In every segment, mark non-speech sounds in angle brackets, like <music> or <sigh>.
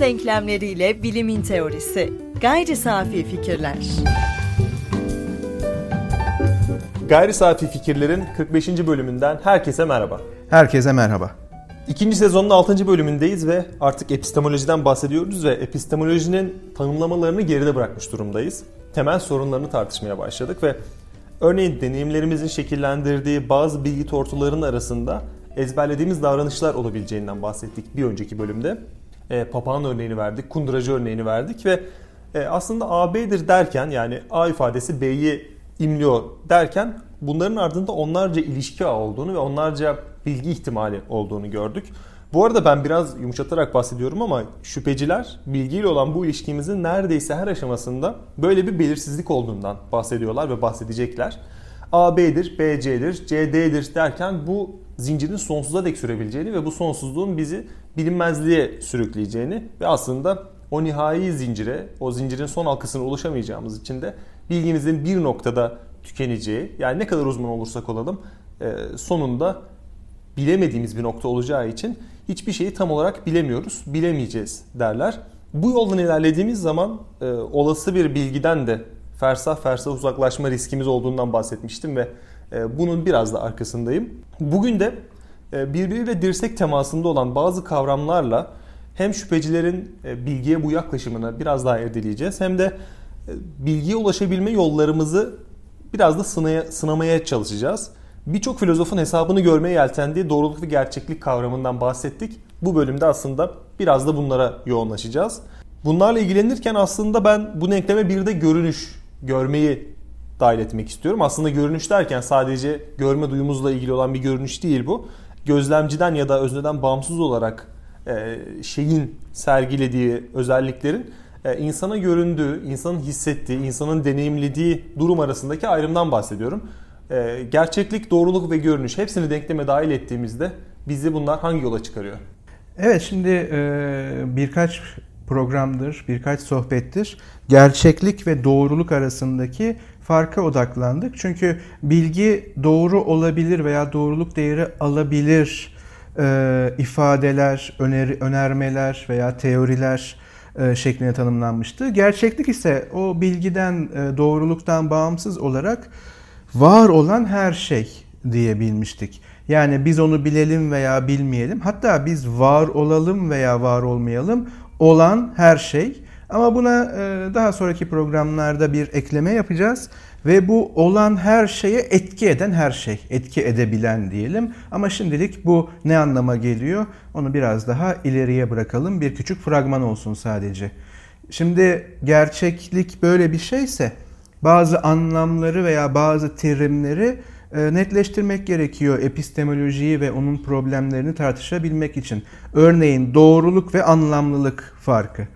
Denklemleriyle bilimin teorisi. Gayri safi fikirler. Gayri safi fikirlerin 45. bölümünden herkese merhaba. Herkese merhaba. İkinci sezonun 6. bölümündeyiz ve artık epistemolojiden bahsediyoruz ve epistemolojinin tanımlamalarını geride bırakmış durumdayız. Temel sorunlarını tartışmaya başladık ve örneğin deneyimlerimizin şekillendirdiği bazı bilgi tortularının arasında ezberlediğimiz davranışlar olabileceğinden bahsettik bir önceki bölümde. E, papağan örneğini verdik, kunduracı örneğini verdik ve e, aslında AB'dir derken yani A ifadesi B'yi imliyor derken bunların ardında onlarca ilişki olduğunu ve onlarca bilgi ihtimali olduğunu gördük. Bu arada ben biraz yumuşatarak bahsediyorum ama şüpheciler bilgiyle olan bu ilişkimizin neredeyse her aşamasında böyle bir belirsizlik olduğundan bahsediyorlar ve bahsedecekler. A B'dir, B C'dir, C D'dir derken bu zincirin sonsuza dek sürebileceğini ve bu sonsuzluğun bizi bilinmezliğe sürükleyeceğini ve aslında o nihai zincire, o zincirin son halkasına ulaşamayacağımız için de bilgimizin bir noktada tükeneceği, yani ne kadar uzman olursak olalım e, sonunda bilemediğimiz bir nokta olacağı için hiçbir şeyi tam olarak bilemiyoruz, bilemeyeceğiz derler. Bu yoldan ilerlediğimiz zaman e, olası bir bilgiden de fersah fersah uzaklaşma riskimiz olduğundan bahsetmiştim ve bunun biraz da arkasındayım. Bugün de birbiriyle dirsek temasında olan bazı kavramlarla hem şüphecilerin bilgiye bu yaklaşımını biraz daha irdeleyeceğiz hem de bilgiye ulaşabilme yollarımızı biraz da sınaya, sınamaya çalışacağız. Birçok filozofun hesabını görmeye yeltendiği doğruluk ve gerçeklik kavramından bahsettik. Bu bölümde aslında biraz da bunlara yoğunlaşacağız. Bunlarla ilgilenirken aslında ben bu denkleme bir de görünüş, görmeyi dahil etmek istiyorum. Aslında görünüş derken sadece görme duyumuzla ilgili olan bir görünüş değil bu. Gözlemciden ya da özneden bağımsız olarak şeyin sergilediği özelliklerin e, insana göründüğü, insanın hissettiği, insanın deneyimlediği durum arasındaki ayrımdan bahsediyorum. E, gerçeklik, doğruluk ve görünüş hepsini denkleme dahil ettiğimizde bizi bunlar hangi yola çıkarıyor? Evet şimdi e, birkaç programdır, birkaç sohbettir gerçeklik ve doğruluk arasındaki farka odaklandık. Çünkü bilgi doğru olabilir veya doğruluk değeri alabilir ifadeler, öneri, önermeler veya teoriler e, şeklinde tanımlanmıştı. Gerçeklik ise o bilgiden, e, doğruluktan bağımsız olarak var olan her şey diyebilmiştik. Yani biz onu bilelim veya bilmeyelim. Hatta biz var olalım veya var olmayalım. Olan her şey. Ama buna e, daha sonraki programlarda bir ekleme yapacağız. Ve bu olan her şeye etki eden her şey, etki edebilen diyelim. Ama şimdilik bu ne anlama geliyor? Onu biraz daha ileriye bırakalım. Bir küçük fragman olsun sadece. Şimdi gerçeklik böyle bir şeyse bazı anlamları veya bazı terimleri e, netleştirmek gerekiyor epistemolojiyi ve onun problemlerini tartışabilmek için. Örneğin doğruluk ve anlamlılık farkı.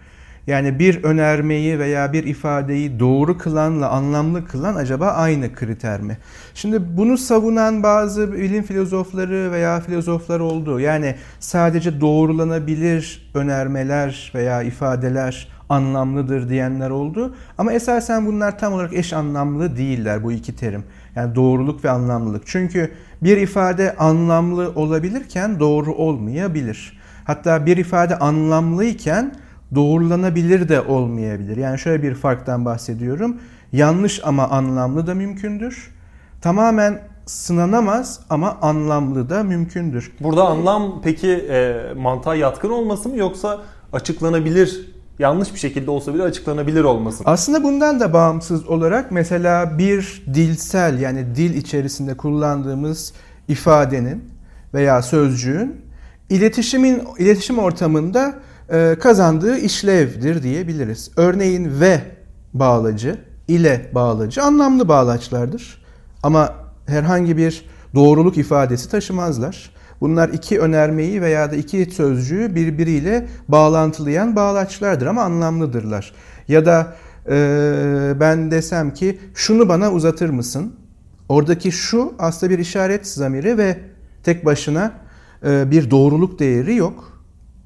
Yani bir önermeyi veya bir ifadeyi doğru kılanla anlamlı kılan acaba aynı kriter mi? Şimdi bunu savunan bazı bilim filozofları veya filozoflar oldu. Yani sadece doğrulanabilir önermeler veya ifadeler anlamlıdır diyenler oldu. Ama esasen bunlar tam olarak eş anlamlı değiller bu iki terim. Yani doğruluk ve anlamlılık. Çünkü bir ifade anlamlı olabilirken doğru olmayabilir. Hatta bir ifade anlamlıyken doğrulanabilir de olmayabilir. Yani şöyle bir farktan bahsediyorum. Yanlış ama anlamlı da mümkündür. Tamamen sınanamaz ama anlamlı da mümkündür. Burada anlam peki e, mantığa yatkın olması mı yoksa açıklanabilir yanlış bir şekilde olsa bile açıklanabilir olması mı? Aslında bundan da bağımsız olarak mesela bir dilsel yani dil içerisinde kullandığımız ifadenin veya sözcüğün iletişimin iletişim ortamında e, kazandığı işlevdir diyebiliriz. Örneğin ve bağlacı, ile bağlacı anlamlı bağlaçlardır. Ama herhangi bir doğruluk ifadesi taşımazlar. Bunlar iki önermeyi veya da iki sözcüğü birbiriyle bağlantılayan bağlaçlardır ama anlamlıdırlar. Ya da e, ben desem ki şunu bana uzatır mısın? Oradaki şu aslında bir işaret zamiri ve tek başına e, bir doğruluk değeri yok.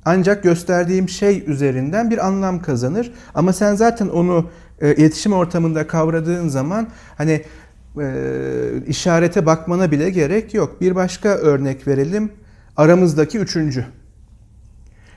Ancak gösterdiğim şey üzerinden bir anlam kazanır. Ama sen zaten onu e, iletişim ortamında kavradığın zaman hani e, işarete bakmana bile gerek yok. Bir başka örnek verelim. Aramızdaki üçüncü.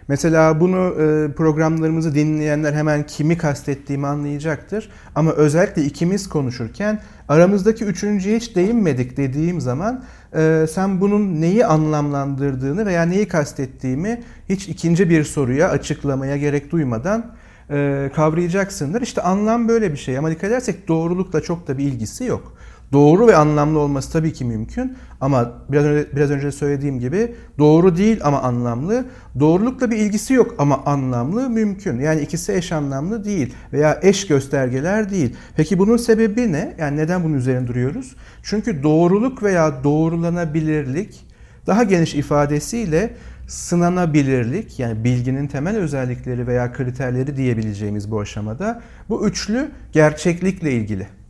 Mesela bunu e, programlarımızı dinleyenler hemen kimi kastettiğimi anlayacaktır. Ama özellikle ikimiz konuşurken aramızdaki üçüncüye hiç değinmedik dediğim zaman e, sen bunun neyi anlamlandırdığını veya neyi kastettiğimi hiç ikinci bir soruya açıklamaya gerek duymadan e, kavrayacaksındır. İşte anlam böyle bir şey ama dikkat edersek doğrulukla çok da bir ilgisi yok. Doğru ve anlamlı olması tabii ki mümkün ama biraz önce biraz önce söylediğim gibi doğru değil ama anlamlı. Doğrulukla bir ilgisi yok ama anlamlı mümkün. Yani ikisi eş anlamlı değil veya eş göstergeler değil. Peki bunun sebebi ne? Yani neden bunun üzerine duruyoruz? Çünkü doğruluk veya doğrulanabilirlik daha geniş ifadesiyle sınanabilirlik yani bilginin temel özellikleri veya kriterleri diyebileceğimiz bu aşamada bu üçlü gerçeklikle ilgili.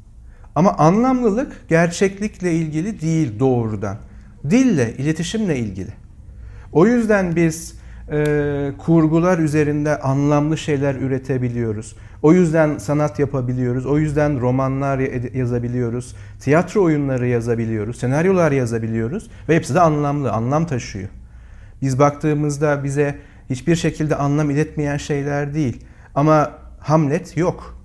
Ama anlamlılık gerçeklikle ilgili değil doğrudan. Dille, iletişimle ilgili. O yüzden biz e, kurgular üzerinde anlamlı şeyler üretebiliyoruz. O yüzden sanat yapabiliyoruz. O yüzden romanlar yazabiliyoruz. Tiyatro oyunları yazabiliyoruz. Senaryolar yazabiliyoruz. Ve hepsi de anlamlı, anlam taşıyor. Biz baktığımızda bize hiçbir şekilde anlam iletmeyen şeyler değil. Ama Hamlet yok.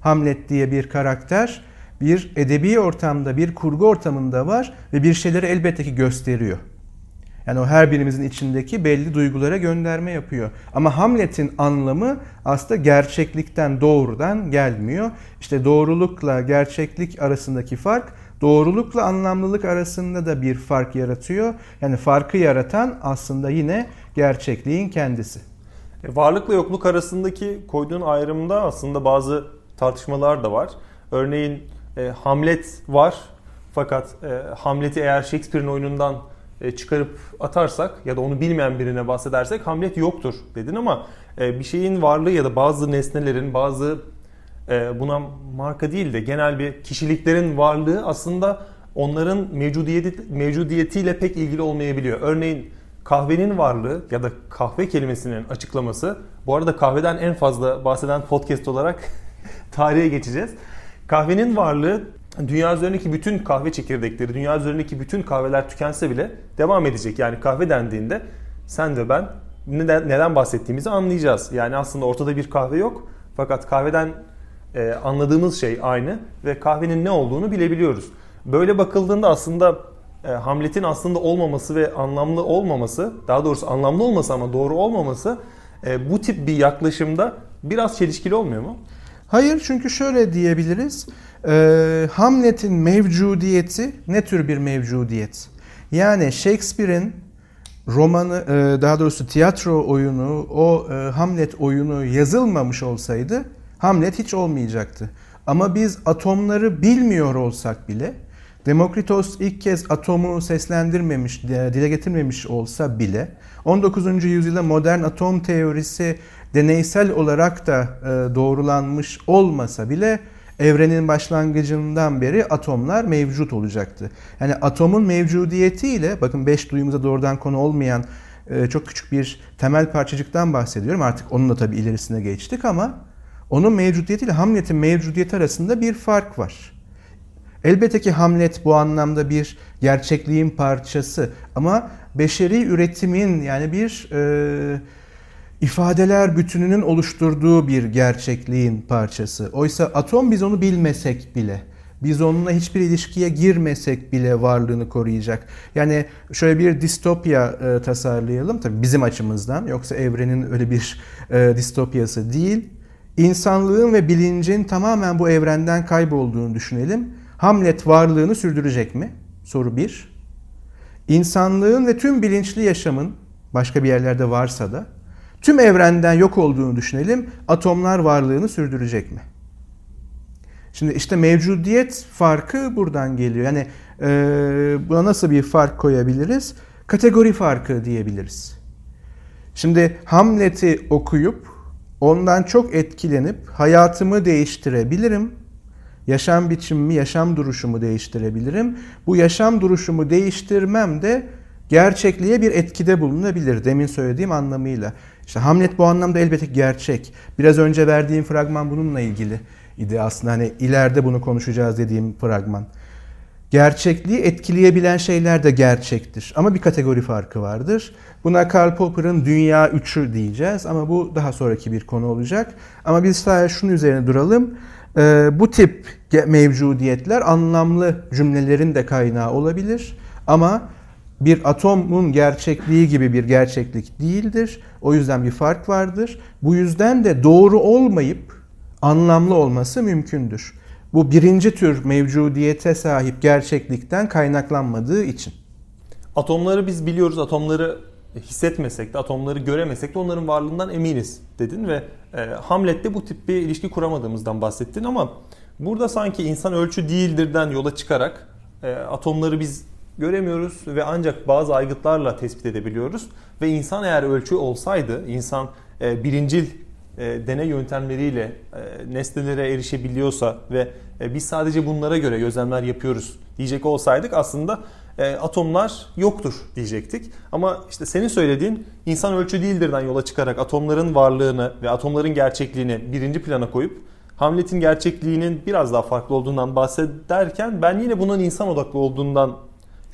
Hamlet diye bir karakter bir edebi ortamda, bir kurgu ortamında var ve bir şeyleri elbette ki gösteriyor. Yani o her birimizin içindeki belli duygulara gönderme yapıyor. Ama Hamlet'in anlamı aslında gerçeklikten doğrudan gelmiyor. İşte doğrulukla gerçeklik arasındaki fark doğrulukla anlamlılık arasında da bir fark yaratıyor. Yani farkı yaratan aslında yine gerçekliğin kendisi. E, varlıkla yokluk arasındaki koyduğun ayrımda aslında bazı tartışmalar da var. Örneğin e, Hamlet var fakat e, Hamlet'i eğer Shakespeare'in oyunundan e, çıkarıp atarsak ya da onu bilmeyen birine bahsedersek Hamlet yoktur dedin ama e, bir şeyin varlığı ya da bazı nesnelerin bazı e, buna marka değil de genel bir kişiliklerin varlığı aslında onların mevcudiyeti, mevcudiyetiyle pek ilgili olmayabiliyor. Örneğin kahvenin varlığı ya da kahve kelimesinin açıklaması bu arada kahveden en fazla bahseden podcast olarak <laughs> tarihe geçeceğiz. Kahvenin varlığı dünya üzerindeki bütün kahve çekirdekleri, dünya üzerindeki bütün kahveler tükense bile devam edecek. Yani kahve dendiğinde sen ve ben neden, neden bahsettiğimizi anlayacağız. Yani aslında ortada bir kahve yok fakat kahveden e, anladığımız şey aynı ve kahvenin ne olduğunu bilebiliyoruz. Böyle bakıldığında aslında e, Hamlet'in aslında olmaması ve anlamlı olmaması, daha doğrusu anlamlı olması ama doğru olmaması e, bu tip bir yaklaşımda biraz çelişkili olmuyor mu? Hayır çünkü şöyle diyebiliriz. E, Hamlet'in mevcudiyeti ne tür bir mevcudiyet? Yani Shakespeare'in romanı e, daha doğrusu tiyatro oyunu o e, Hamlet oyunu yazılmamış olsaydı Hamlet hiç olmayacaktı. Ama biz atomları bilmiyor olsak bile Demokritos ilk kez atomu seslendirmemiş, dile getirmemiş olsa bile 19. yüzyılda modern atom teorisi deneysel olarak da e, doğrulanmış olmasa bile evrenin başlangıcından beri atomlar mevcut olacaktı. Yani atomun mevcudiyetiyle bakın beş duyumuza doğrudan konu olmayan e, çok küçük bir temel parçacıktan bahsediyorum. Artık onun da tabii ilerisine geçtik ama onun mevcudiyetiyle Hamlet'in mevcudiyeti arasında bir fark var. Elbette ki Hamlet bu anlamda bir gerçekliğin parçası ama beşeri üretimin yani bir e, ifadeler bütününün oluşturduğu bir gerçekliğin parçası. Oysa atom biz onu bilmesek bile, biz onunla hiçbir ilişkiye girmesek bile varlığını koruyacak. Yani şöyle bir distopya e, tasarlayalım tabii bizim açımızdan. Yoksa evrenin öyle bir e, distopyası değil. İnsanlığın ve bilincin tamamen bu evrenden kaybolduğunu düşünelim. Hamlet varlığını sürdürecek mi? Soru bir. İnsanlığın ve tüm bilinçli yaşamın başka bir yerlerde varsa da tüm evrenden yok olduğunu düşünelim. Atomlar varlığını sürdürecek mi? Şimdi işte mevcudiyet farkı buradan geliyor. Yani e, buna nasıl bir fark koyabiliriz? Kategori farkı diyebiliriz. Şimdi Hamlet'i okuyup ondan çok etkilenip hayatımı değiştirebilirim. Yaşam biçimimi, yaşam duruşumu değiştirebilirim. Bu yaşam duruşumu değiştirmem de gerçekliğe bir etkide bulunabilir demin söylediğim anlamıyla. İşte Hamlet bu anlamda elbette gerçek. Biraz önce verdiğim fragman bununla ilgili idi aslında hani ileride bunu konuşacağız dediğim fragman. gerçekliği etkileyebilen şeyler de gerçektir. Ama bir kategori farkı vardır. Buna Karl Popper'ın dünya üçü diyeceğiz ama bu daha sonraki bir konu olacak. Ama biz sadece şunun üzerine duralım. Ee, bu tip mevcudiyetler anlamlı cümlelerin de kaynağı olabilir. Ama bir atomun gerçekliği gibi bir gerçeklik değildir. O yüzden bir fark vardır. Bu yüzden de doğru olmayıp anlamlı olması mümkündür. Bu birinci tür mevcudiyete sahip gerçeklikten kaynaklanmadığı için. Atomları biz biliyoruz. Atomları hissetmesek de, atomları göremesek de onların varlığından eminiz dedin ve e, Hamlet'te bu tip bir ilişki kuramadığımızdan bahsettin ama burada sanki insan ölçü değildirden yola çıkarak e, atomları biz göremiyoruz ve ancak bazı aygıtlarla tespit edebiliyoruz. Ve insan eğer ölçü olsaydı, insan e, birincil e, deney yöntemleriyle e, nesnelere erişebiliyorsa ve e, biz sadece bunlara göre gözlemler yapıyoruz diyecek olsaydık aslında e, atomlar yoktur diyecektik. Ama işte senin söylediğin insan ölçü değildirden yola çıkarak atomların varlığını ve atomların gerçekliğini birinci plana koyup Hamlet'in gerçekliğinin biraz daha farklı olduğundan bahsederken ben yine bunun insan odaklı olduğundan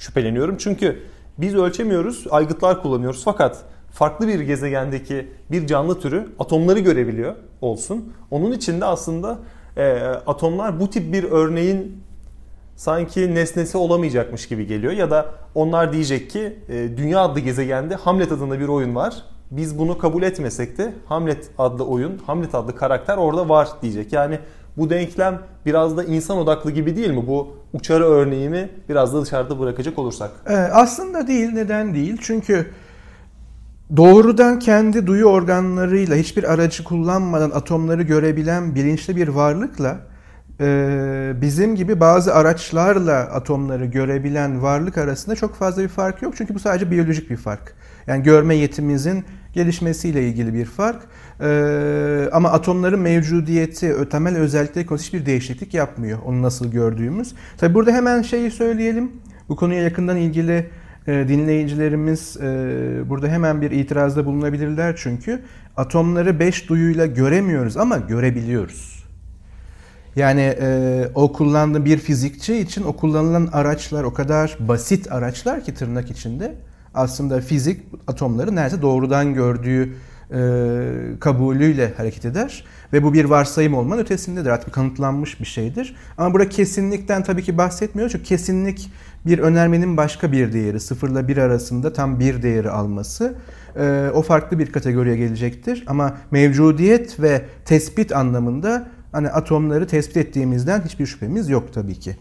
şüpheleniyorum. Çünkü biz ölçemiyoruz, aygıtlar kullanıyoruz fakat farklı bir gezegendeki bir canlı türü atomları görebiliyor olsun. Onun için de aslında e, atomlar bu tip bir örneğin sanki nesnesi olamayacakmış gibi geliyor. Ya da onlar diyecek ki e, Dünya adlı gezegende Hamlet adında bir oyun var. Biz bunu kabul etmesek de Hamlet adlı oyun, Hamlet adlı karakter orada var diyecek. Yani bu denklem biraz da insan odaklı gibi değil mi? Bu uçarı örneğimi biraz da dışarıda bırakacak olursak. Ee, aslında değil. Neden değil? Çünkü doğrudan kendi duyu organlarıyla hiçbir aracı kullanmadan atomları görebilen bilinçli bir varlıkla bizim gibi bazı araçlarla atomları görebilen varlık arasında çok fazla bir fark yok. Çünkü bu sadece biyolojik bir fark. Yani görme yetimizin gelişmesiyle ilgili bir fark. Ee, ama atomların mevcudiyeti, temel özellikleri konusunda hiçbir değişiklik yapmıyor. Onu nasıl gördüğümüz. Tabi burada hemen şeyi söyleyelim. Bu konuya yakından ilgili e, dinleyicilerimiz e, burada hemen bir itirazda bulunabilirler çünkü atomları beş duyuyla göremiyoruz ama görebiliyoruz. Yani e, o kullandığı bir fizikçi için o kullanılan araçlar o kadar basit araçlar ki tırnak içinde aslında fizik atomları neredeyse doğrudan gördüğü e, kabulüyle hareket eder. Ve bu bir varsayım olmanın ötesindedir. Artık kanıtlanmış bir şeydir. Ama burada kesinlikten tabii ki bahsetmiyor. Çünkü kesinlik bir önermenin başka bir değeri. Sıfırla bir arasında tam bir değeri alması. E, o farklı bir kategoriye gelecektir. Ama mevcudiyet ve tespit anlamında hani atomları tespit ettiğimizden hiçbir şüphemiz yok tabii ki.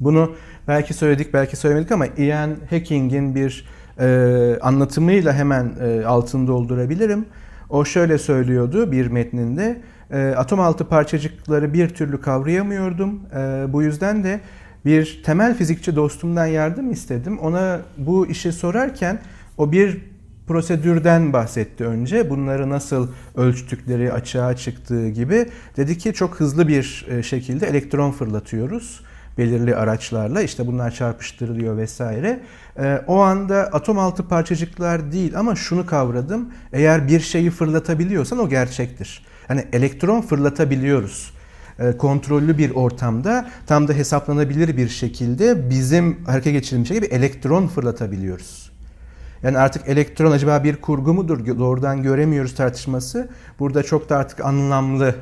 Bunu belki söyledik belki söylemedik ama Ian Hacking'in bir e, anlatımıyla hemen e, altını doldurabilirim. O şöyle söylüyordu bir metninde. E, atom altı parçacıkları bir türlü kavrayamıyordum. E, bu yüzden de bir temel fizikçi dostumdan yardım istedim. Ona bu işi sorarken o bir prosedürden bahsetti önce. Bunları nasıl ölçtükleri açığa çıktığı gibi. Dedi ki çok hızlı bir e, şekilde elektron fırlatıyoruz belirli araçlarla işte bunlar çarpıştırılıyor vesaire. E, o anda atom altı parçacıklar değil ama şunu kavradım. Eğer bir şeyi fırlatabiliyorsan o gerçektir. Yani elektron fırlatabiliyoruz e, kontrollü bir ortamda tam da hesaplanabilir bir şekilde bizim hareket geçirdiğimiz şey gibi elektron fırlatabiliyoruz. Yani artık elektron acaba bir kurgu mudur doğrudan göremiyoruz tartışması. Burada çok da artık anlamlı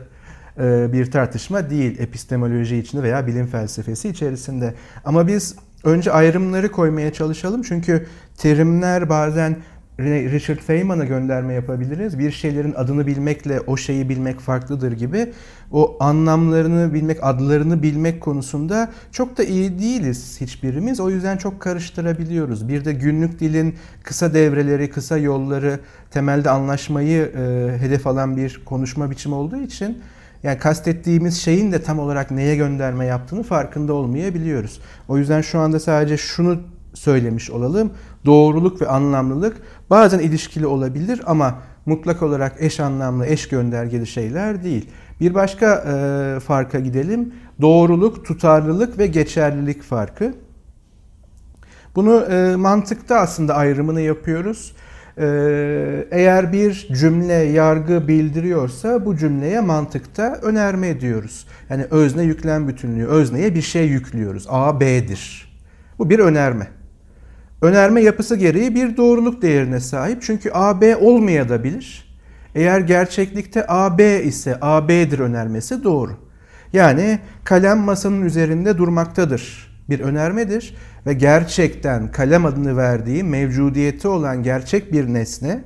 e, bir tartışma değil epistemoloji içinde veya bilim felsefesi içerisinde. Ama biz önce ayrımları koymaya çalışalım çünkü terimler bazen Richard Feynman'a gönderme yapabiliriz. Bir şeylerin adını bilmekle o şeyi bilmek farklıdır gibi. O anlamlarını bilmek, adlarını bilmek konusunda çok da iyi değiliz hiçbirimiz. O yüzden çok karıştırabiliyoruz. Bir de günlük dilin kısa devreleri, kısa yolları temelde anlaşmayı e, hedef alan bir konuşma biçimi olduğu için yani kastettiğimiz şeyin de tam olarak neye gönderme yaptığını farkında olmayabiliyoruz. O yüzden şu anda sadece şunu söylemiş olalım. Doğruluk ve anlamlılık bazen ilişkili olabilir ama mutlak olarak eş anlamlı, eş göndergeli şeyler değil. Bir başka e, farka gidelim. Doğruluk, tutarlılık ve geçerlilik farkı. Bunu e, mantıkta aslında ayrımını yapıyoruz. Ee, eğer bir cümle yargı bildiriyorsa bu cümleye mantıkta önerme diyoruz. Yani özne yüklem bütünlüğü. Özneye bir şey yüklüyoruz. A, B'dir. Bu bir önerme. Önerme yapısı gereği bir doğruluk değerine sahip. Çünkü A, B olmayabilir. Eğer gerçeklikte A, B ise A, B'dir önermesi doğru. Yani kalem masanın üzerinde durmaktadır. Bir önermedir ve gerçekten kalem adını verdiğim mevcudiyeti olan gerçek bir nesne,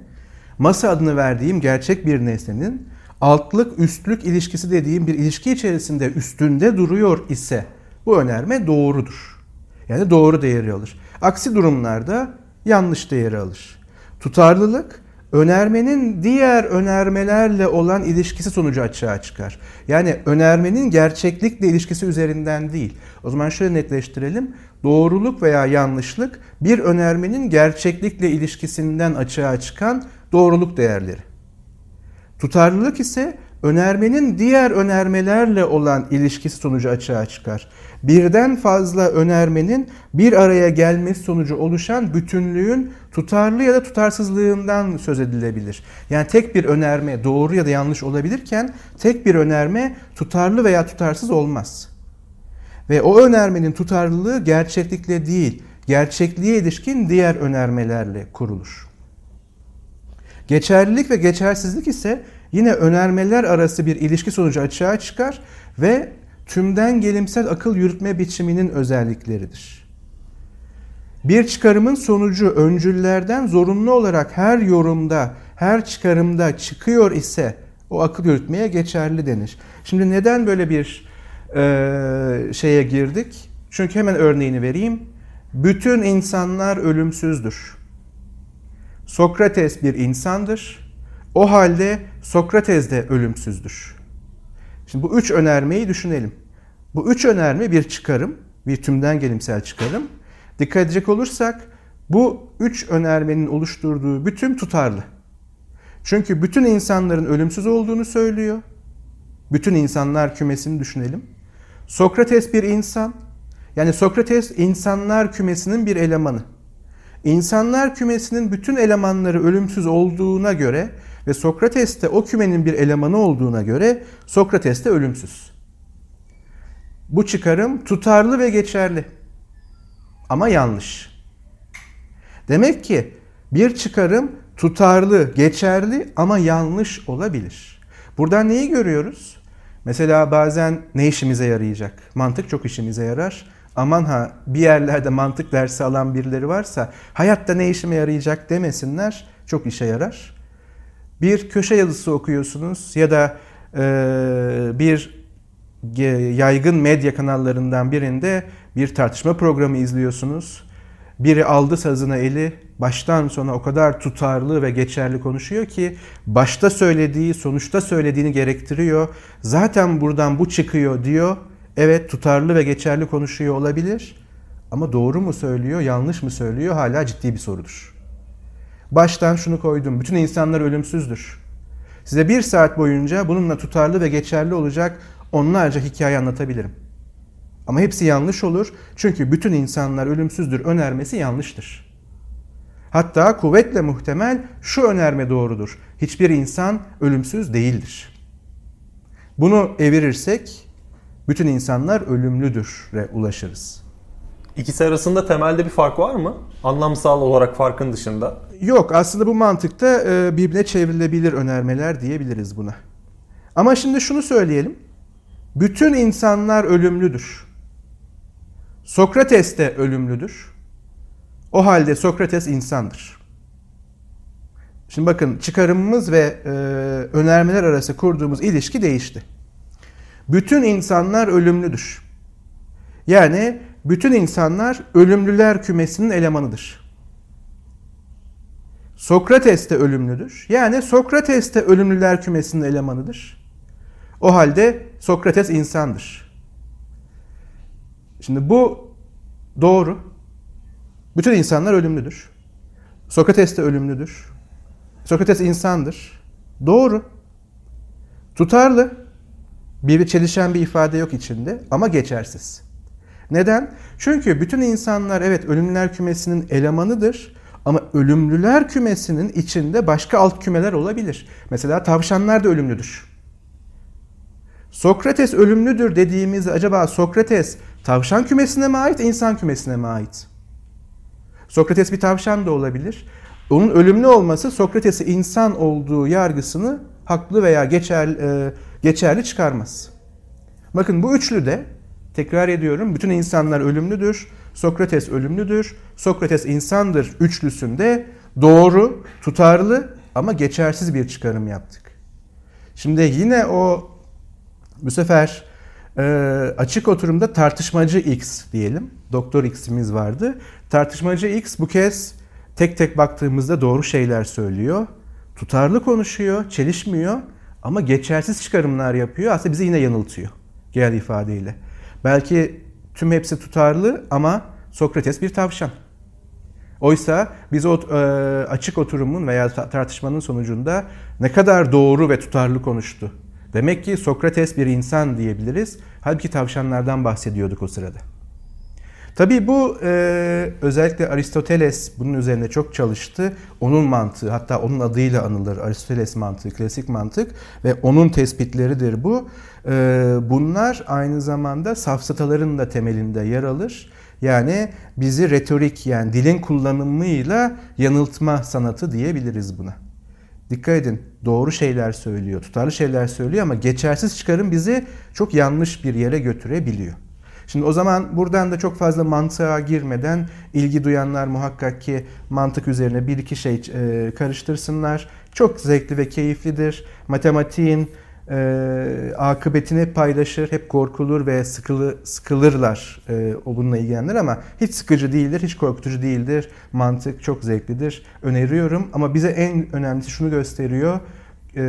masa adını verdiğim gerçek bir nesnenin altlık üstlük ilişkisi dediğim bir ilişki içerisinde üstünde duruyor ise bu önerme doğrudur. Yani doğru değeri alır. Aksi durumlarda yanlış değeri alır. Tutarlılık önermenin diğer önermelerle olan ilişkisi sonucu açığa çıkar. Yani önermenin gerçeklikle ilişkisi üzerinden değil. O zaman şöyle netleştirelim. Doğruluk veya yanlışlık bir önermenin gerçeklikle ilişkisinden açığa çıkan doğruluk değerleri. Tutarlılık ise önermenin diğer önermelerle olan ilişkisi sonucu açığa çıkar. Birden fazla önermenin bir araya gelmesi sonucu oluşan bütünlüğün tutarlı ya da tutarsızlığından söz edilebilir. Yani tek bir önerme doğru ya da yanlış olabilirken tek bir önerme tutarlı veya tutarsız olmaz. Ve o önermenin tutarlılığı gerçeklikle değil, gerçekliğe ilişkin diğer önermelerle kurulur. Geçerlilik ve geçersizlik ise yine önermeler arası bir ilişki sonucu açığa çıkar ve tümden gelimsel akıl yürütme biçiminin özellikleridir. Bir çıkarımın sonucu öncüllerden zorunlu olarak her yorumda, her çıkarımda çıkıyor ise o akıl yürütmeye geçerli denir. Şimdi neden böyle bir e, şeye girdik? Çünkü hemen örneğini vereyim. Bütün insanlar ölümsüzdür. Sokrates bir insandır. O halde Sokrates de ölümsüzdür. Şimdi bu üç önermeyi düşünelim. Bu üç önerme bir çıkarım, bir tümden gelimsel çıkarım. Dikkat edecek olursak bu üç önermenin oluşturduğu bütün tutarlı. Çünkü bütün insanların ölümsüz olduğunu söylüyor. Bütün insanlar kümesini düşünelim. Sokrates bir insan. Yani Sokrates insanlar kümesinin bir elemanı. İnsanlar kümesinin bütün elemanları ölümsüz olduğuna göre ve Sokrates de o kümenin bir elemanı olduğuna göre Sokrates de ölümsüz. Bu çıkarım tutarlı ve geçerli. Ama yanlış. Demek ki bir çıkarım tutarlı, geçerli ama yanlış olabilir. Buradan neyi görüyoruz? Mesela bazen ne işimize yarayacak? Mantık çok işimize yarar. Aman ha bir yerlerde mantık dersi alan birileri varsa hayatta ne işime yarayacak demesinler. Çok işe yarar. Bir köşe yazısı okuyorsunuz ya da e, bir yaygın medya kanallarından birinde bir tartışma programı izliyorsunuz. Biri aldı sazına eli, baştan sona o kadar tutarlı ve geçerli konuşuyor ki başta söylediği, sonuçta söylediğini gerektiriyor. Zaten buradan bu çıkıyor diyor. Evet tutarlı ve geçerli konuşuyor olabilir. Ama doğru mu söylüyor, yanlış mı söylüyor hala ciddi bir sorudur. Baştan şunu koydum. Bütün insanlar ölümsüzdür. Size bir saat boyunca bununla tutarlı ve geçerli olacak onlarca hikaye anlatabilirim. Ama hepsi yanlış olur. Çünkü bütün insanlar ölümsüzdür önermesi yanlıştır. Hatta kuvvetle muhtemel şu önerme doğrudur. Hiçbir insan ölümsüz değildir. Bunu evirirsek bütün insanlar ölümlüdür ve ulaşırız. İkisi arasında temelde bir fark var mı? Anlamsal olarak farkın dışında. Yok aslında bu mantıkta e, birbirine çevrilebilir önermeler diyebiliriz buna. Ama şimdi şunu söyleyelim. Bütün insanlar ölümlüdür. Sokrates de ölümlüdür. O halde Sokrates insandır. Şimdi bakın çıkarımımız ve e, önermeler arası kurduğumuz ilişki değişti. Bütün insanlar ölümlüdür. Yani bütün insanlar ölümlüler kümesinin elemanıdır. Sokrates de ölümlüdür. Yani Sokrates de ölümlüler kümesinin elemanıdır. O halde Sokrates insandır. Şimdi bu doğru. Bütün insanlar ölümlüdür. Sokrates de ölümlüdür. Sokrates insandır. Doğru. Tutarlı. Bir çelişen bir ifade yok içinde ama geçersiz. Neden? Çünkü bütün insanlar evet ölümler kümesinin elemanıdır Ama ölümlüler kümesinin içinde başka alt kümeler olabilir. Mesela tavşanlar da ölümlüdür. Sokrates ölümlüdür dediğimizde acaba Sokrates tavşan kümesine mi ait, insan kümesine mi ait? Sokrates bir tavşan da olabilir. Onun ölümlü olması Sokrates'i insan olduğu yargısını haklı veya geçerli, e, geçerli çıkarmaz. Bakın bu üçlü de tekrar ediyorum bütün insanlar ölümlüdür. Sokrates ölümlüdür. Sokrates insandır üçlüsünde doğru, tutarlı ama geçersiz bir çıkarım yaptık. Şimdi yine o bu sefer e, açık oturumda tartışmacı X diyelim. Doktor X'imiz vardı. Tartışmacı X bu kez tek tek baktığımızda doğru şeyler söylüyor. Tutarlı konuşuyor, çelişmiyor ama geçersiz çıkarımlar yapıyor. Aslında bizi yine yanıltıyor genel ifadeyle. Belki tüm hepsi tutarlı ama Sokrates bir tavşan. Oysa biz o e, açık oturumun veya tartışmanın sonucunda ne kadar doğru ve tutarlı konuştu. Demek ki Sokrates bir insan diyebiliriz. Halbuki tavşanlardan bahsediyorduk o sırada. Tabii bu e, özellikle Aristoteles bunun üzerine çok çalıştı. Onun mantığı hatta onun adıyla anılır Aristoteles mantığı, klasik mantık ve onun tespitleridir bu. E, bunlar aynı zamanda safsataların da temelinde yer alır. Yani bizi retorik yani dilin kullanımıyla yanıltma sanatı diyebiliriz buna. Dikkat edin doğru şeyler söylüyor, tutarlı şeyler söylüyor ama geçersiz çıkarım bizi çok yanlış bir yere götürebiliyor. Şimdi o zaman buradan da çok fazla mantığa girmeden ilgi duyanlar muhakkak ki mantık üzerine bir iki şey e, karıştırsınlar. Çok zevkli ve keyiflidir. Matematiğin e, akıbetini paylaşır, hep korkulur ve sıkılı, sıkılırlar e, o bununla ilgilenenler ama hiç sıkıcı değildir, hiç korkutucu değildir. Mantık çok zevklidir. Öneriyorum ama bize en önemlisi şunu gösteriyor. E,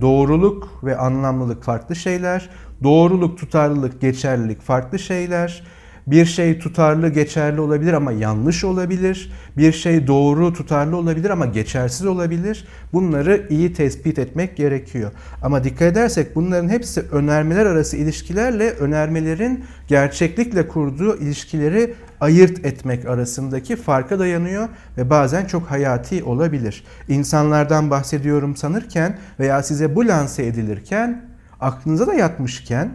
doğruluk ve anlamlılık farklı şeyler. Doğruluk, tutarlılık, geçerlilik farklı şeyler. Bir şey tutarlı, geçerli olabilir ama yanlış olabilir. Bir şey doğru, tutarlı olabilir ama geçersiz olabilir. Bunları iyi tespit etmek gerekiyor. Ama dikkat edersek bunların hepsi önermeler arası ilişkilerle önermelerin gerçeklikle kurduğu ilişkileri ayırt etmek arasındaki farka dayanıyor ve bazen çok hayati olabilir. İnsanlardan bahsediyorum sanırken veya size bu lanse edilirken aklınıza da yatmışken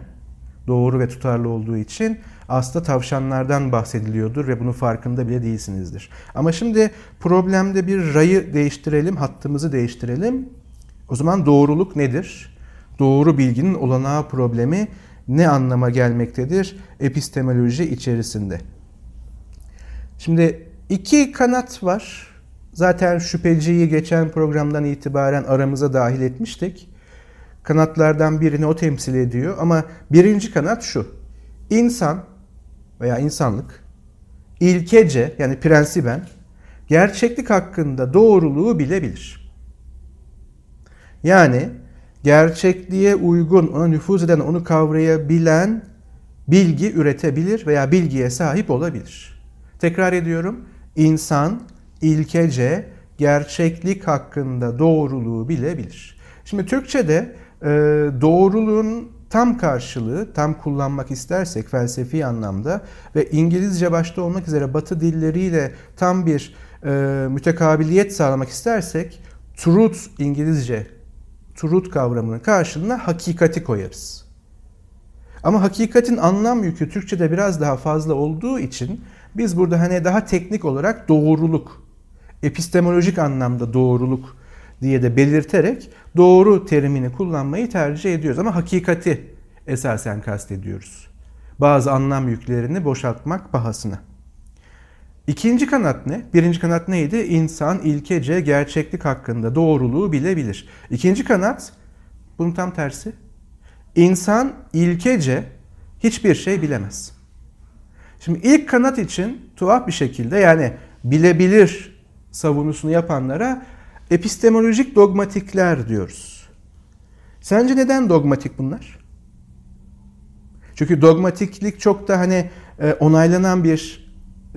doğru ve tutarlı olduğu için aslında tavşanlardan bahsediliyordur ve bunun farkında bile değilsinizdir. Ama şimdi problemde bir rayı değiştirelim, hattımızı değiştirelim. O zaman doğruluk nedir? Doğru bilginin olanağı problemi ne anlama gelmektedir epistemoloji içerisinde? Şimdi iki kanat var. Zaten şüpheciyi geçen programdan itibaren aramıza dahil etmiştik. Kanatlardan birini o temsil ediyor ama birinci kanat şu. İnsan veya insanlık ilkece yani prensiben gerçeklik hakkında doğruluğu bilebilir. Yani gerçekliğe uygun, ona nüfuz eden, onu kavrayabilen bilgi üretebilir veya bilgiye sahip olabilir. Tekrar ediyorum. İnsan ilkece gerçeklik hakkında doğruluğu bilebilir. Şimdi Türkçe'de e, doğruluğun tam karşılığı, tam kullanmak istersek felsefi anlamda ve İngilizce başta olmak üzere Batı dilleriyle tam bir e, mütekabiliyet sağlamak istersek truth İngilizce truth kavramının karşılığına hakikati koyarız. Ama hakikatin anlam yükü Türkçe'de biraz daha fazla olduğu için biz burada hani daha teknik olarak doğruluk, epistemolojik anlamda doğruluk diye de belirterek doğru terimini kullanmayı tercih ediyoruz. Ama hakikati esasen kastediyoruz. Bazı anlam yüklerini boşaltmak pahasına. İkinci kanat ne? Birinci kanat neydi? İnsan ilkece gerçeklik hakkında doğruluğu bilebilir. İkinci kanat bunun tam tersi. İnsan ilkece hiçbir şey bilemez. Şimdi ilk kanat için tuhaf bir şekilde yani bilebilir savunusunu yapanlara epistemolojik dogmatikler diyoruz. Sence neden dogmatik bunlar? Çünkü dogmatiklik çok da hani e, onaylanan bir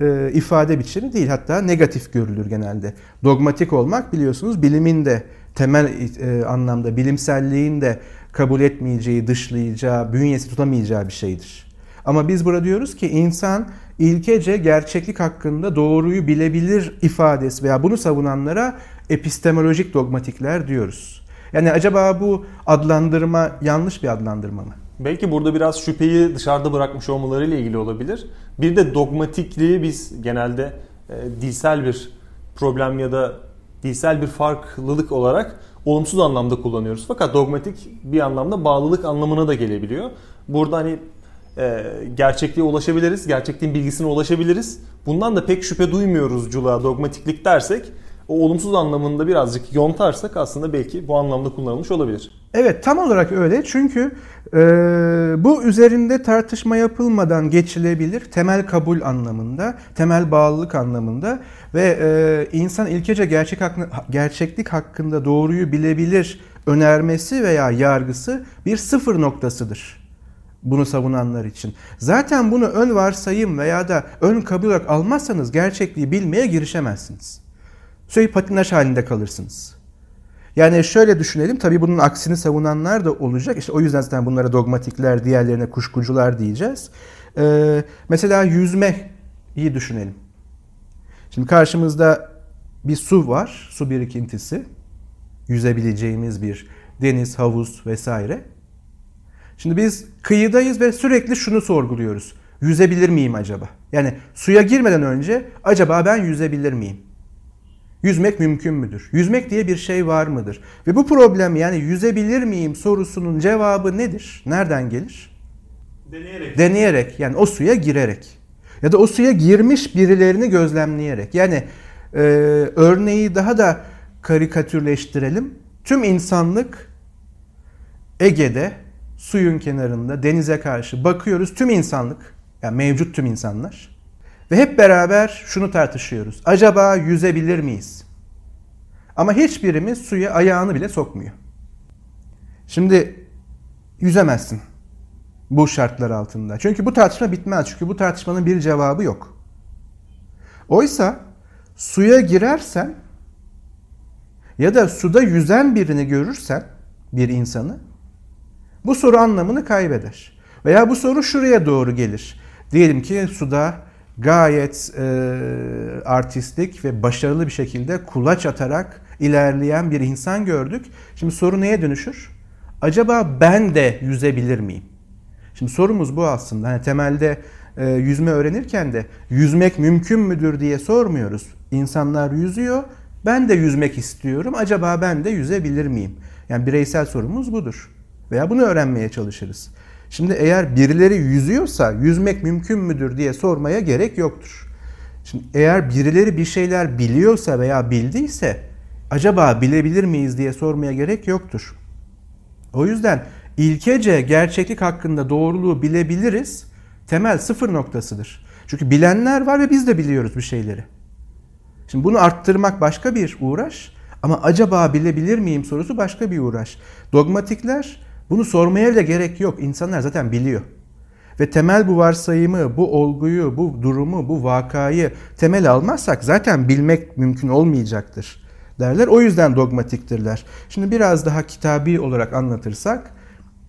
e, ifade biçimi değil. Hatta negatif görülür genelde. Dogmatik olmak biliyorsunuz bilimin de temel e, anlamda bilimselliğin de kabul etmeyeceği, dışlayacağı, bünyesi tutamayacağı bir şeydir. Ama biz burada diyoruz ki insan ilkece gerçeklik hakkında doğruyu bilebilir ifadesi veya bunu savunanlara epistemolojik dogmatikler diyoruz. Yani acaba bu adlandırma yanlış bir adlandırma mı? Belki burada biraz şüpheyi dışarıda bırakmış olmalarıyla ilgili olabilir. Bir de dogmatikliği biz genelde e, dilsel bir problem ya da dilsel bir farklılık olarak olumsuz anlamda kullanıyoruz. Fakat dogmatik bir anlamda bağlılık anlamına da gelebiliyor. Burada hani e, gerçekliğe ulaşabiliriz, gerçekliğin bilgisine ulaşabiliriz. Bundan da pek şüphe duymuyoruzculuğa, dogmatiklik dersek o olumsuz anlamında birazcık yontarsak aslında belki bu anlamda kullanılmış olabilir. Evet tam olarak öyle çünkü e, bu üzerinde tartışma yapılmadan geçilebilir temel kabul anlamında, temel bağlılık anlamında ve e, insan ilkece gerçek hakkı, gerçeklik hakkında doğruyu bilebilir önermesi veya yargısı bir sıfır noktasıdır bunu savunanlar için. Zaten bunu ön varsayım veya da ön kabul olarak almazsanız gerçekliği bilmeye girişemezsiniz. Sürekli patinaj halinde kalırsınız. Yani şöyle düşünelim, tabii bunun aksini savunanlar da olacak. İşte o yüzden zaten bunlara dogmatikler, diğerlerine kuşkucular diyeceğiz. Ee, mesela yüzme iyi düşünelim. Şimdi karşımızda bir su var, su birikintisi. Yüzebileceğimiz bir deniz, havuz vesaire. Şimdi biz kıyıdayız ve sürekli şunu sorguluyoruz. Yüzebilir miyim acaba? Yani suya girmeden önce acaba ben yüzebilir miyim? Yüzmek mümkün müdür? Yüzmek diye bir şey var mıdır? Ve bu problem yani yüzebilir miyim sorusunun cevabı nedir? Nereden gelir? Deneyerek. Deneyerek yani o suya girerek. Ya da o suya girmiş birilerini gözlemleyerek. Yani e, örneği daha da karikatürleştirelim. Tüm insanlık Ege'de suyun kenarında denize karşı bakıyoruz. Tüm insanlık yani mevcut tüm insanlar ve hep beraber şunu tartışıyoruz. Acaba yüzebilir miyiz? Ama hiçbirimiz suya ayağını bile sokmuyor. Şimdi yüzemezsin bu şartlar altında. Çünkü bu tartışma bitmez. Çünkü bu tartışmanın bir cevabı yok. Oysa suya girersen ya da suda yüzen birini görürsen bir insanı bu soru anlamını kaybeder. Veya bu soru şuraya doğru gelir. Diyelim ki suda gayet e, artistik ve başarılı bir şekilde kulaç atarak ilerleyen bir insan gördük. Şimdi soru neye dönüşür? Acaba ben de yüzebilir miyim? Şimdi sorumuz bu aslında. Hani temelde e, yüzme öğrenirken de yüzmek mümkün müdür diye sormuyoruz. İnsanlar yüzüyor. Ben de yüzmek istiyorum. Acaba ben de yüzebilir miyim? Yani bireysel sorumuz budur. Veya bunu öğrenmeye çalışırız. Şimdi eğer birileri yüzüyorsa yüzmek mümkün müdür diye sormaya gerek yoktur. Şimdi eğer birileri bir şeyler biliyorsa veya bildiyse acaba bilebilir miyiz diye sormaya gerek yoktur. O yüzden ilkece gerçeklik hakkında doğruluğu bilebiliriz temel sıfır noktasıdır. Çünkü bilenler var ve biz de biliyoruz bir şeyleri. Şimdi bunu arttırmak başka bir uğraş ama acaba bilebilir miyim sorusu başka bir uğraş. Dogmatikler bunu sormaya bile gerek yok. İnsanlar zaten biliyor. Ve temel bu varsayımı, bu olguyu, bu durumu, bu vakayı temel almazsak zaten bilmek mümkün olmayacaktır derler. O yüzden dogmatiktirler. Şimdi biraz daha kitabi olarak anlatırsak,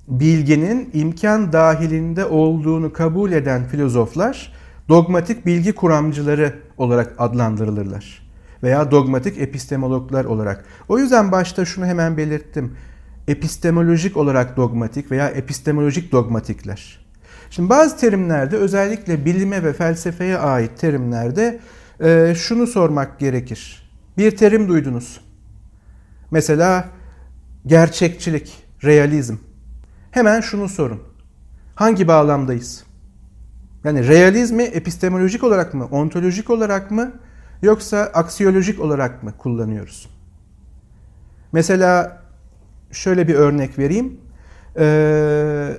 bilginin imkan dahilinde olduğunu kabul eden filozoflar dogmatik bilgi kuramcıları olarak adlandırılırlar. Veya dogmatik epistemologlar olarak. O yüzden başta şunu hemen belirttim epistemolojik olarak dogmatik veya epistemolojik dogmatikler. Şimdi bazı terimlerde özellikle bilime ve felsefeye ait terimlerde e, şunu sormak gerekir. Bir terim duydunuz. Mesela gerçekçilik, realizm. Hemen şunu sorun. Hangi bağlamdayız? Yani realizmi epistemolojik olarak mı, ontolojik olarak mı yoksa aksiyolojik olarak mı kullanıyoruz? Mesela şöyle bir örnek vereyim. Ee,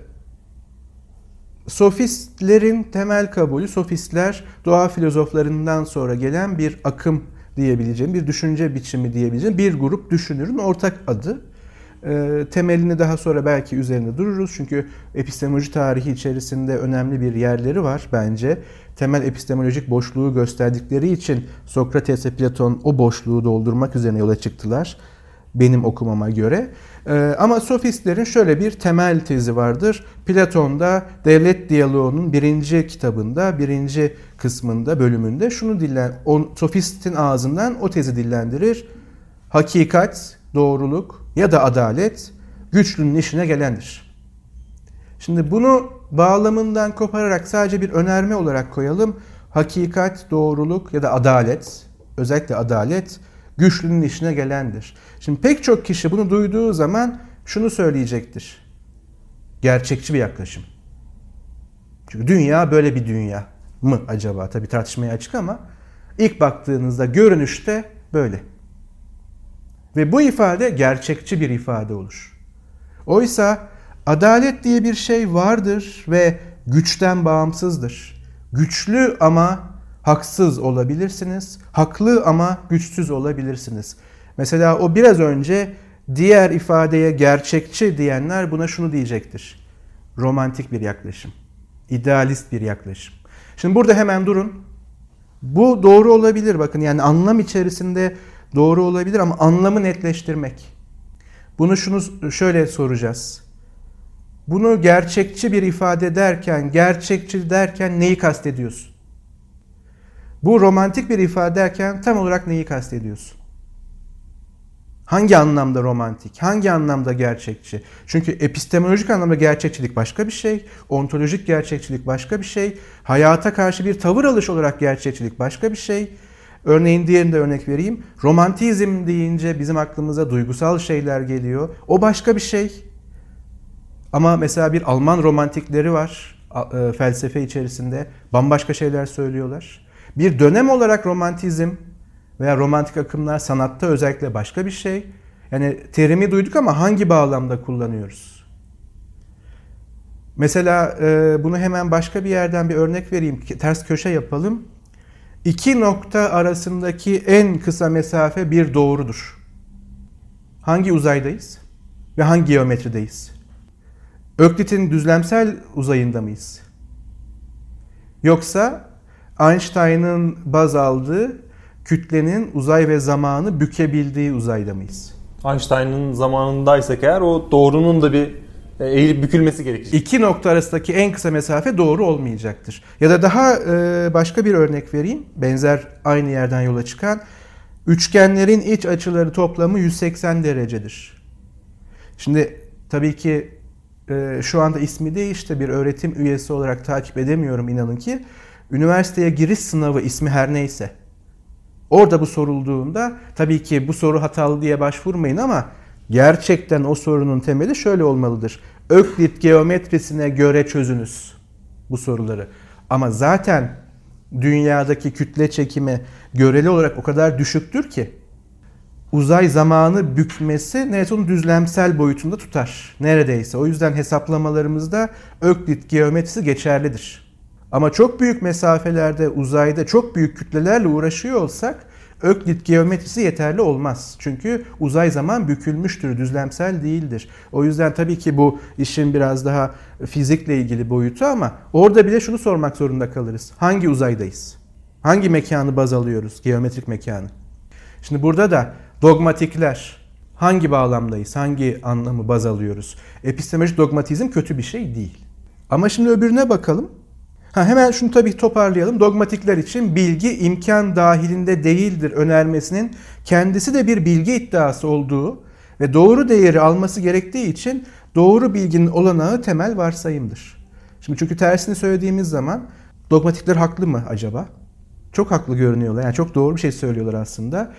sofistlerin temel kabulü, sofistler doğa filozoflarından sonra gelen bir akım diyebileceğim, bir düşünce biçimi diyebileceğim bir grup düşünürün ortak adı. E, temelini daha sonra belki üzerinde dururuz. Çünkü epistemoloji tarihi içerisinde önemli bir yerleri var bence. Temel epistemolojik boşluğu gösterdikleri için Sokrates ve Platon o boşluğu doldurmak üzerine yola çıktılar benim okumama göre. Ee, ama sofistlerin şöyle bir temel tezi vardır. Platon'da Devlet Diyaloğu'nun birinci kitabında, birinci kısmında, bölümünde şunu dillen, o, sofistin ağzından o tezi dillendirir. Hakikat, doğruluk ya da adalet güçlünün işine gelendir. Şimdi bunu bağlamından kopararak sadece bir önerme olarak koyalım. Hakikat, doğruluk ya da adalet, özellikle adalet güçlünün işine gelendir. Şimdi pek çok kişi bunu duyduğu zaman şunu söyleyecektir. Gerçekçi bir yaklaşım. Çünkü dünya böyle bir dünya mı acaba? Tabii tartışmaya açık ama ilk baktığınızda görünüşte böyle. Ve bu ifade gerçekçi bir ifade olur. Oysa adalet diye bir şey vardır ve güçten bağımsızdır. Güçlü ama haksız olabilirsiniz. Haklı ama güçsüz olabilirsiniz. Mesela o biraz önce diğer ifadeye gerçekçi diyenler buna şunu diyecektir. Romantik bir yaklaşım. idealist bir yaklaşım. Şimdi burada hemen durun. Bu doğru olabilir bakın yani anlam içerisinde doğru olabilir ama anlamı netleştirmek. Bunu şunu şöyle soracağız. Bunu gerçekçi bir ifade derken, gerçekçi derken neyi kastediyorsun? Bu romantik bir ifade derken tam olarak neyi kastediyorsun? Hangi anlamda romantik? Hangi anlamda gerçekçi? Çünkü epistemolojik anlamda gerçekçilik başka bir şey, ontolojik gerçekçilik başka bir şey, hayata karşı bir tavır alış olarak gerçekçilik başka bir şey. Örneğin diğerini de örnek vereyim. Romantizm deyince bizim aklımıza duygusal şeyler geliyor. O başka bir şey. Ama mesela bir Alman romantikleri var e, felsefe içerisinde. Bambaşka şeyler söylüyorlar. Bir dönem olarak romantizm veya romantik akımlar sanatta özellikle başka bir şey. Yani terimi duyduk ama hangi bağlamda kullanıyoruz? Mesela e, bunu hemen başka bir yerden bir örnek vereyim. Ters köşe yapalım. İki nokta arasındaki en kısa mesafe bir doğrudur. Hangi uzaydayız? Ve hangi geometrideyiz? Öklit'in düzlemsel uzayında mıyız? Yoksa Einstein'ın baz aldığı kütlenin uzay ve zamanı bükebildiği uzayda mıyız? Einstein'ın zamanındaysak eğer o doğrunun da bir e, eğilip bükülmesi gerekecek. İki nokta arasındaki en kısa mesafe doğru olmayacaktır. Ya da daha e, başka bir örnek vereyim. Benzer aynı yerden yola çıkan. Üçgenlerin iç açıları toplamı 180 derecedir. Şimdi tabii ki e, şu anda ismi değişti. Bir öğretim üyesi olarak takip edemiyorum inanın ki. Üniversiteye giriş sınavı ismi her neyse. Orada bu sorulduğunda tabii ki bu soru hatalı diye başvurmayın ama gerçekten o sorunun temeli şöyle olmalıdır. Öklit geometrisine göre çözünüz bu soruları. Ama zaten dünyadaki kütle çekimi göreli olarak o kadar düşüktür ki uzay zamanı bükmesi Newton'un düzlemsel boyutunda tutar. Neredeyse. O yüzden hesaplamalarımızda Öklit geometrisi geçerlidir. Ama çok büyük mesafelerde uzayda çok büyük kütlelerle uğraşıyor olsak Öklit geometrisi yeterli olmaz. Çünkü uzay zaman bükülmüştür, düzlemsel değildir. O yüzden tabii ki bu işin biraz daha fizikle ilgili boyutu ama orada bile şunu sormak zorunda kalırız. Hangi uzaydayız? Hangi mekanı baz alıyoruz? Geometrik mekanı. Şimdi burada da dogmatikler hangi bağlamdayız? Hangi anlamı baz alıyoruz? Epistemolojik dogmatizm kötü bir şey değil. Ama şimdi öbürüne bakalım. Ha, hemen şunu tabii toparlayalım. Dogmatikler için bilgi imkan dahilinde değildir önermesinin kendisi de bir bilgi iddiası olduğu ve doğru değeri alması gerektiği için doğru bilginin olanağı temel varsayımdır. Şimdi çünkü tersini söylediğimiz zaman dogmatikler haklı mı acaba? Çok haklı görünüyorlar. Yani çok doğru bir şey söylüyorlar aslında.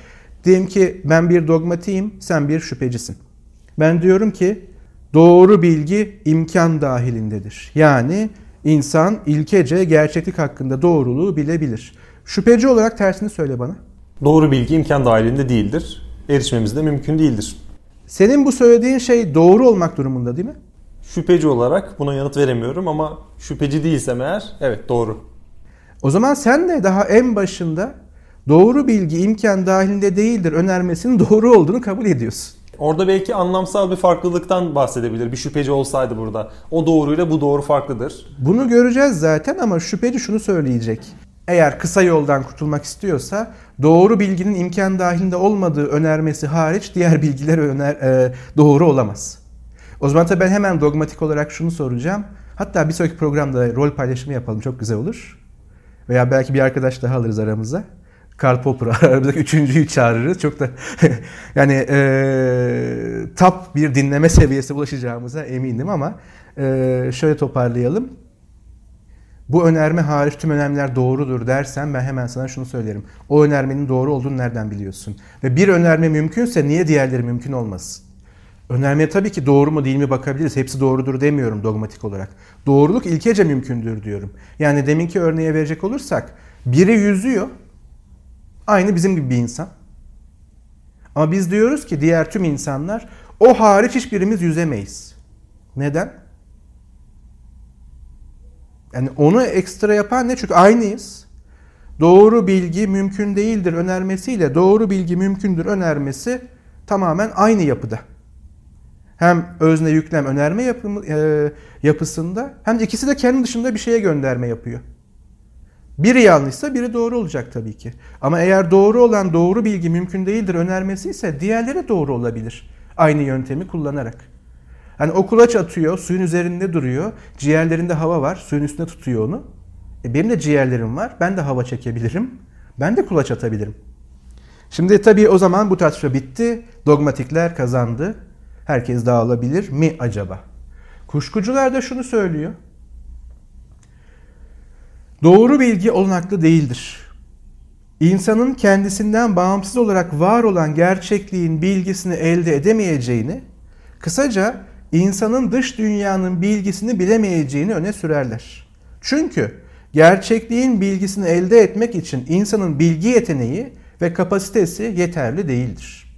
Diyelim ki ben bir dogmatiyim, sen bir şüphecisin. Ben diyorum ki doğru bilgi imkan dahilindedir. Yani İnsan ilkece gerçeklik hakkında doğruluğu bilebilir. Şüpheci olarak tersini söyle bana. Doğru bilgi imkan dahilinde değildir. Erişmemiz de mümkün değildir. Senin bu söylediğin şey doğru olmak durumunda değil mi? Şüpheci olarak buna yanıt veremiyorum ama şüpheci değilsem eğer evet doğru. O zaman sen de daha en başında doğru bilgi imkan dahilinde değildir önermesinin doğru olduğunu kabul ediyorsun. Orada belki anlamsal bir farklılıktan bahsedebilir. Bir şüpheci olsaydı burada. O doğruyla bu doğru farklıdır. Bunu göreceğiz zaten ama şüpheci şunu söyleyecek. eğer kısa yoldan kurtulmak istiyorsa doğru bilginin imkan dahilinde olmadığı önermesi hariç diğer bilgiler öner, e, doğru olamaz. O zaman tabii ben hemen dogmatik olarak şunu soracağım. Hatta bir sonraki programda rol paylaşımı yapalım çok güzel olur. Veya belki bir arkadaş daha alırız aramıza. Karl Popper <laughs> aramızdaki üçüncüyü çağırırız. Çok da <laughs> yani e, top bir dinleme seviyesi ulaşacağımıza eminim ama e, şöyle toparlayalım. Bu önerme hariç tüm önermeler doğrudur dersen ben hemen sana şunu söylerim. O önermenin doğru olduğunu nereden biliyorsun? Ve bir önerme mümkünse niye diğerleri mümkün olmasın? Önermeye tabii ki doğru mu değil mi bakabiliriz. Hepsi doğrudur demiyorum dogmatik olarak. Doğruluk ilkece mümkündür diyorum. Yani deminki örneğe verecek olursak biri yüzüyor. Aynı bizim gibi bir insan. Ama biz diyoruz ki diğer tüm insanlar o hariç hiçbirimiz yüzemeyiz. Neden? Yani onu ekstra yapan ne? Çünkü aynıyız. Doğru bilgi mümkün değildir önermesiyle doğru bilgi mümkündür önermesi tamamen aynı yapıda. Hem özne yüklem önerme yapımı, e, yapısında hem de ikisi de kendi dışında bir şeye gönderme yapıyor. Biri yanlışsa biri doğru olacak tabii ki. Ama eğer doğru olan doğru bilgi mümkün değildir önermesi ise diğerleri doğru olabilir. Aynı yöntemi kullanarak. Hani o kulaç atıyor, suyun üzerinde duruyor. Ciğerlerinde hava var, suyun üstünde tutuyor onu. E benim de ciğerlerim var, ben de hava çekebilirim. Ben de kulaç atabilirim. Şimdi tabii o zaman bu tartışma bitti. Dogmatikler kazandı. Herkes dağılabilir mi acaba? Kuşkucular da şunu söylüyor. Doğru bilgi olanaklı değildir. İnsanın kendisinden bağımsız olarak var olan gerçekliğin bilgisini elde edemeyeceğini, kısaca insanın dış dünyanın bilgisini bilemeyeceğini öne sürerler. Çünkü gerçekliğin bilgisini elde etmek için insanın bilgi yeteneği ve kapasitesi yeterli değildir.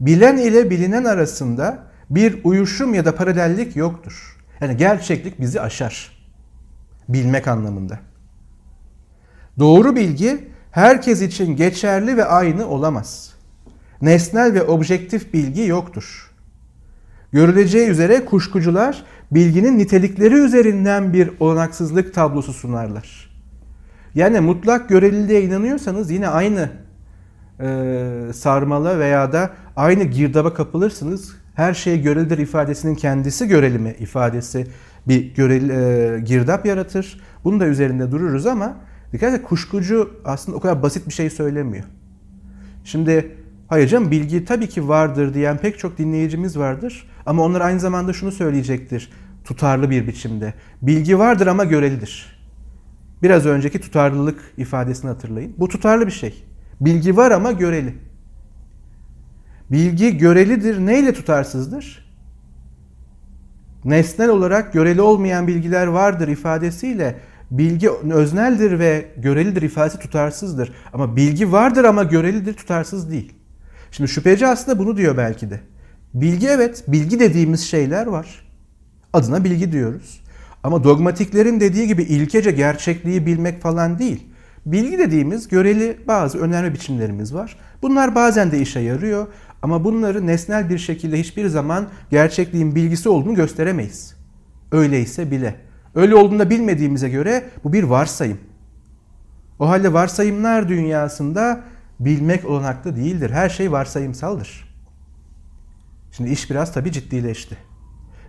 Bilen ile bilinen arasında bir uyuşum ya da paralellik yoktur. Yani gerçeklik bizi aşar. Bilmek anlamında. Doğru bilgi herkes için geçerli ve aynı olamaz. Nesnel ve objektif bilgi yoktur. Görüleceği üzere kuşkucular bilginin nitelikleri üzerinden bir olanaksızlık tablosu sunarlar. Yani mutlak göreliliğe inanıyorsanız yine aynı e, sarmala veya da aynı girdaba kapılırsınız. Her şey görelidir ifadesinin kendisi göreli mi ifadesi bir görel, e, girdap yaratır. Bunu da üzerinde dururuz ama dikkat et kuşkucu aslında o kadar basit bir şey söylemiyor. Şimdi hayır canım bilgi tabii ki vardır diyen pek çok dinleyicimiz vardır. Ama onlar aynı zamanda şunu söyleyecektir tutarlı bir biçimde. Bilgi vardır ama görelidir. Biraz önceki tutarlılık ifadesini hatırlayın. Bu tutarlı bir şey. Bilgi var ama göreli. Bilgi görelidir. Neyle tutarsızdır? Nesnel olarak göreli olmayan bilgiler vardır ifadesiyle bilgi özneldir ve görelidir ifadesi tutarsızdır. Ama bilgi vardır ama görelidir tutarsız değil. Şimdi şüpheci aslında bunu diyor belki de. Bilgi evet, bilgi dediğimiz şeyler var. Adına bilgi diyoruz. Ama dogmatiklerin dediği gibi ilkece gerçekliği bilmek falan değil. Bilgi dediğimiz göreli bazı önerme biçimlerimiz var. Bunlar bazen de işe yarıyor ama bunları nesnel bir şekilde hiçbir zaman gerçekliğin bilgisi olduğunu gösteremeyiz. Öyleyse bile. Öyle olduğunu bilmediğimize göre bu bir varsayım. O halde varsayımlar dünyasında bilmek olanaklı değildir. Her şey varsayımsaldır. Şimdi iş biraz tabii ciddileşti.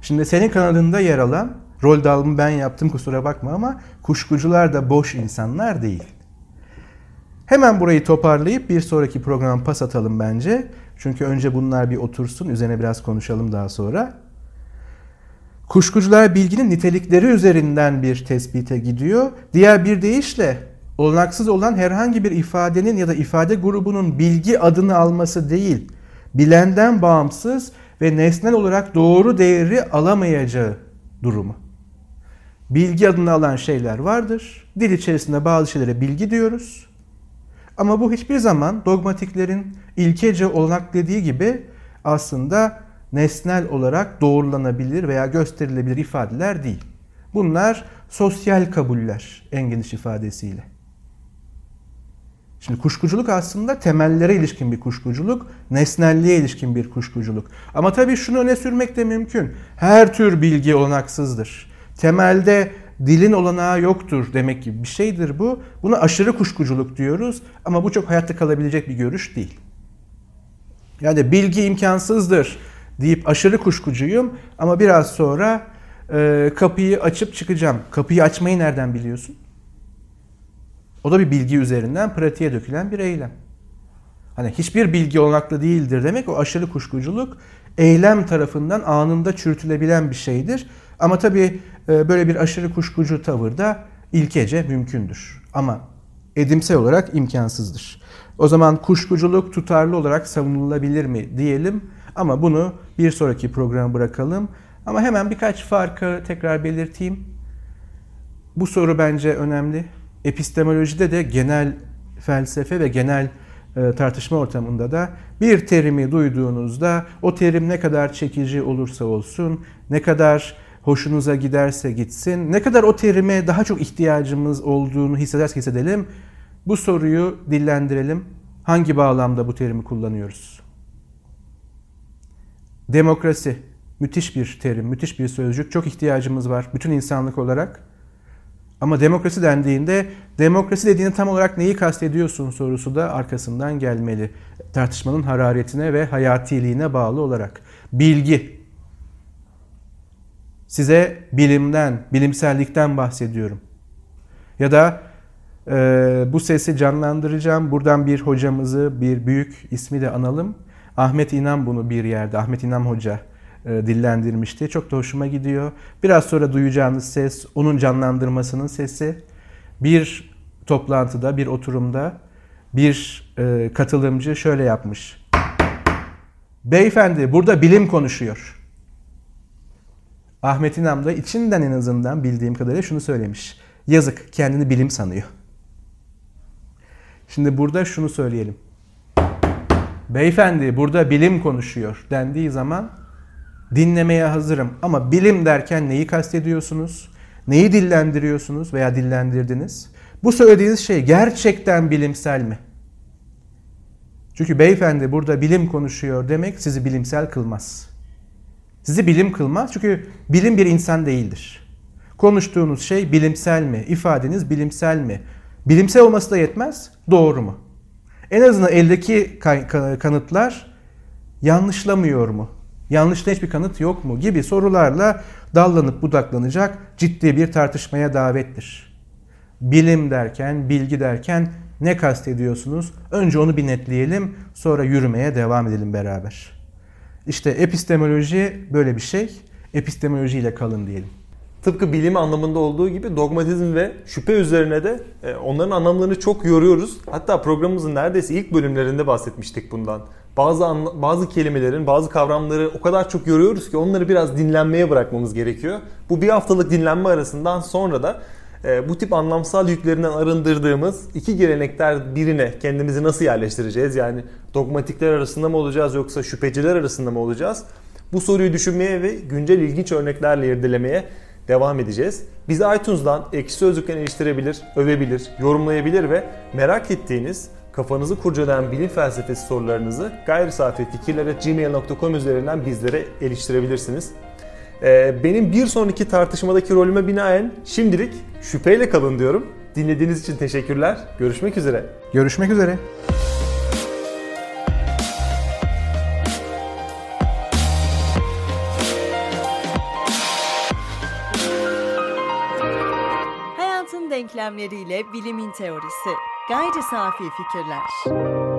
Şimdi senin kanadında yer alan, rol dağılımı ben yaptım kusura bakma ama kuşkucular da boş insanlar değil. Hemen burayı toparlayıp bir sonraki program pas atalım bence. Çünkü önce bunlar bir otursun, üzerine biraz konuşalım daha sonra. Kuşkucular bilginin nitelikleri üzerinden bir tespite gidiyor. Diğer bir deyişle olanaksız olan herhangi bir ifadenin ya da ifade grubunun bilgi adını alması değil, bilenden bağımsız ve nesnel olarak doğru değeri alamayacağı durumu. Bilgi adını alan şeyler vardır. Dil içerisinde bazı şeylere bilgi diyoruz. Ama bu hiçbir zaman dogmatiklerin ilkece olanak dediği gibi aslında nesnel olarak doğrulanabilir veya gösterilebilir ifadeler değil. Bunlar sosyal kabuller en geniş ifadesiyle. Şimdi kuşkuculuk aslında temellere ilişkin bir kuşkuculuk, nesnelliğe ilişkin bir kuşkuculuk. Ama tabii şunu öne sürmek de mümkün. Her tür bilgi olanaksızdır. Temelde dilin olanağı yoktur demek gibi bir şeydir bu. Buna aşırı kuşkuculuk diyoruz ama bu çok hayatta kalabilecek bir görüş değil. Yani bilgi imkansızdır deyip aşırı kuşkucuyum ama biraz sonra e, kapıyı açıp çıkacağım. Kapıyı açmayı nereden biliyorsun? O da bir bilgi üzerinden pratiğe dökülen bir eylem. Hani hiçbir bilgi olanaklı değildir demek o aşırı kuşkuculuk eylem tarafından anında çürütülebilen bir şeydir. Ama tabii e, böyle bir aşırı kuşkucu tavır da ilkece mümkündür. Ama edimsel olarak imkansızdır. O zaman kuşkuculuk tutarlı olarak savunulabilir mi diyelim ama bunu bir sonraki programa bırakalım. Ama hemen birkaç farkı tekrar belirteyim. Bu soru bence önemli. Epistemolojide de genel felsefe ve genel e, tartışma ortamında da bir terimi duyduğunuzda o terim ne kadar çekici olursa olsun, ne kadar hoşunuza giderse gitsin, ne kadar o terime daha çok ihtiyacımız olduğunu hissederse hissedelim, bu soruyu dillendirelim. Hangi bağlamda bu terimi kullanıyoruz? Demokrasi, müthiş bir terim, müthiş bir sözcük. Çok ihtiyacımız var bütün insanlık olarak. Ama demokrasi dendiğinde demokrasi dediğinde tam olarak neyi kastediyorsun sorusu da arkasından gelmeli. Tartışmanın hararetine ve hayatiliğine bağlı olarak. Bilgi. Size bilimden, bilimsellikten bahsediyorum. Ya da e, bu sesi canlandıracağım. Buradan bir hocamızı, bir büyük ismi de analım. Ahmet İnan bunu bir yerde, Ahmet İnan Hoca e, dillendirmişti. Çok da hoşuma gidiyor. Biraz sonra duyacağınız ses onun canlandırmasının sesi. Bir toplantıda, bir oturumda bir e, katılımcı şöyle yapmış. Beyefendi burada bilim konuşuyor. Ahmet İnam da içinden en azından bildiğim kadarıyla şunu söylemiş. Yazık kendini bilim sanıyor. Şimdi burada şunu söyleyelim. Beyefendi burada bilim konuşuyor dendiği zaman dinlemeye hazırım. Ama bilim derken neyi kastediyorsunuz? Neyi dillendiriyorsunuz veya dillendirdiniz? Bu söylediğiniz şey gerçekten bilimsel mi? Çünkü beyefendi burada bilim konuşuyor demek sizi bilimsel kılmaz. Sizi bilim kılmaz çünkü bilim bir insan değildir. Konuştuğunuz şey bilimsel mi? İfadeniz bilimsel mi? Bilimsel olması da yetmez. Doğru mu? En azından eldeki kanıtlar yanlışlamıyor mu? Yanlışta hiçbir kanıt yok mu? Gibi sorularla dallanıp budaklanacak ciddi bir tartışmaya davettir. Bilim derken, bilgi derken ne kastediyorsunuz? Önce onu bir netleyelim, sonra yürümeye devam edelim beraber. İşte epistemoloji böyle bir şey. Epistemolojiyle kalın diyelim. Tıpkı bilim anlamında olduğu gibi dogmatizm ve şüphe üzerine de e, onların anlamlarını çok yoruyoruz. Hatta programımızın neredeyse ilk bölümlerinde bahsetmiştik bundan. Bazı bazı kelimelerin, bazı kavramları o kadar çok yoruyoruz ki onları biraz dinlenmeye bırakmamız gerekiyor. Bu bir haftalık dinlenme arasından sonra da bu tip anlamsal yüklerinden arındırdığımız iki gelenekler birine kendimizi nasıl yerleştireceğiz? Yani dogmatikler arasında mı olacağız yoksa şüpheciler arasında mı olacağız? Bu soruyu düşünmeye ve güncel ilginç örneklerle irdelemeye devam edeceğiz. Bizi iTunes'dan ekşi sözlükten eleştirebilir, övebilir, yorumlayabilir ve merak ettiğiniz, kafanızı kurcalayan bilim felsefesi sorularınızı gayri safi fikirlere üzerinden bizlere eleştirebilirsiniz. Ee, benim bir sonraki tartışmadaki rolüme binaen şimdilik şüpheyle kalın diyorum. Dinlediğiniz için teşekkürler. Görüşmek üzere. Görüşmek üzere. denklemleriyle bilimin teorisi. Gayri safi fikirler.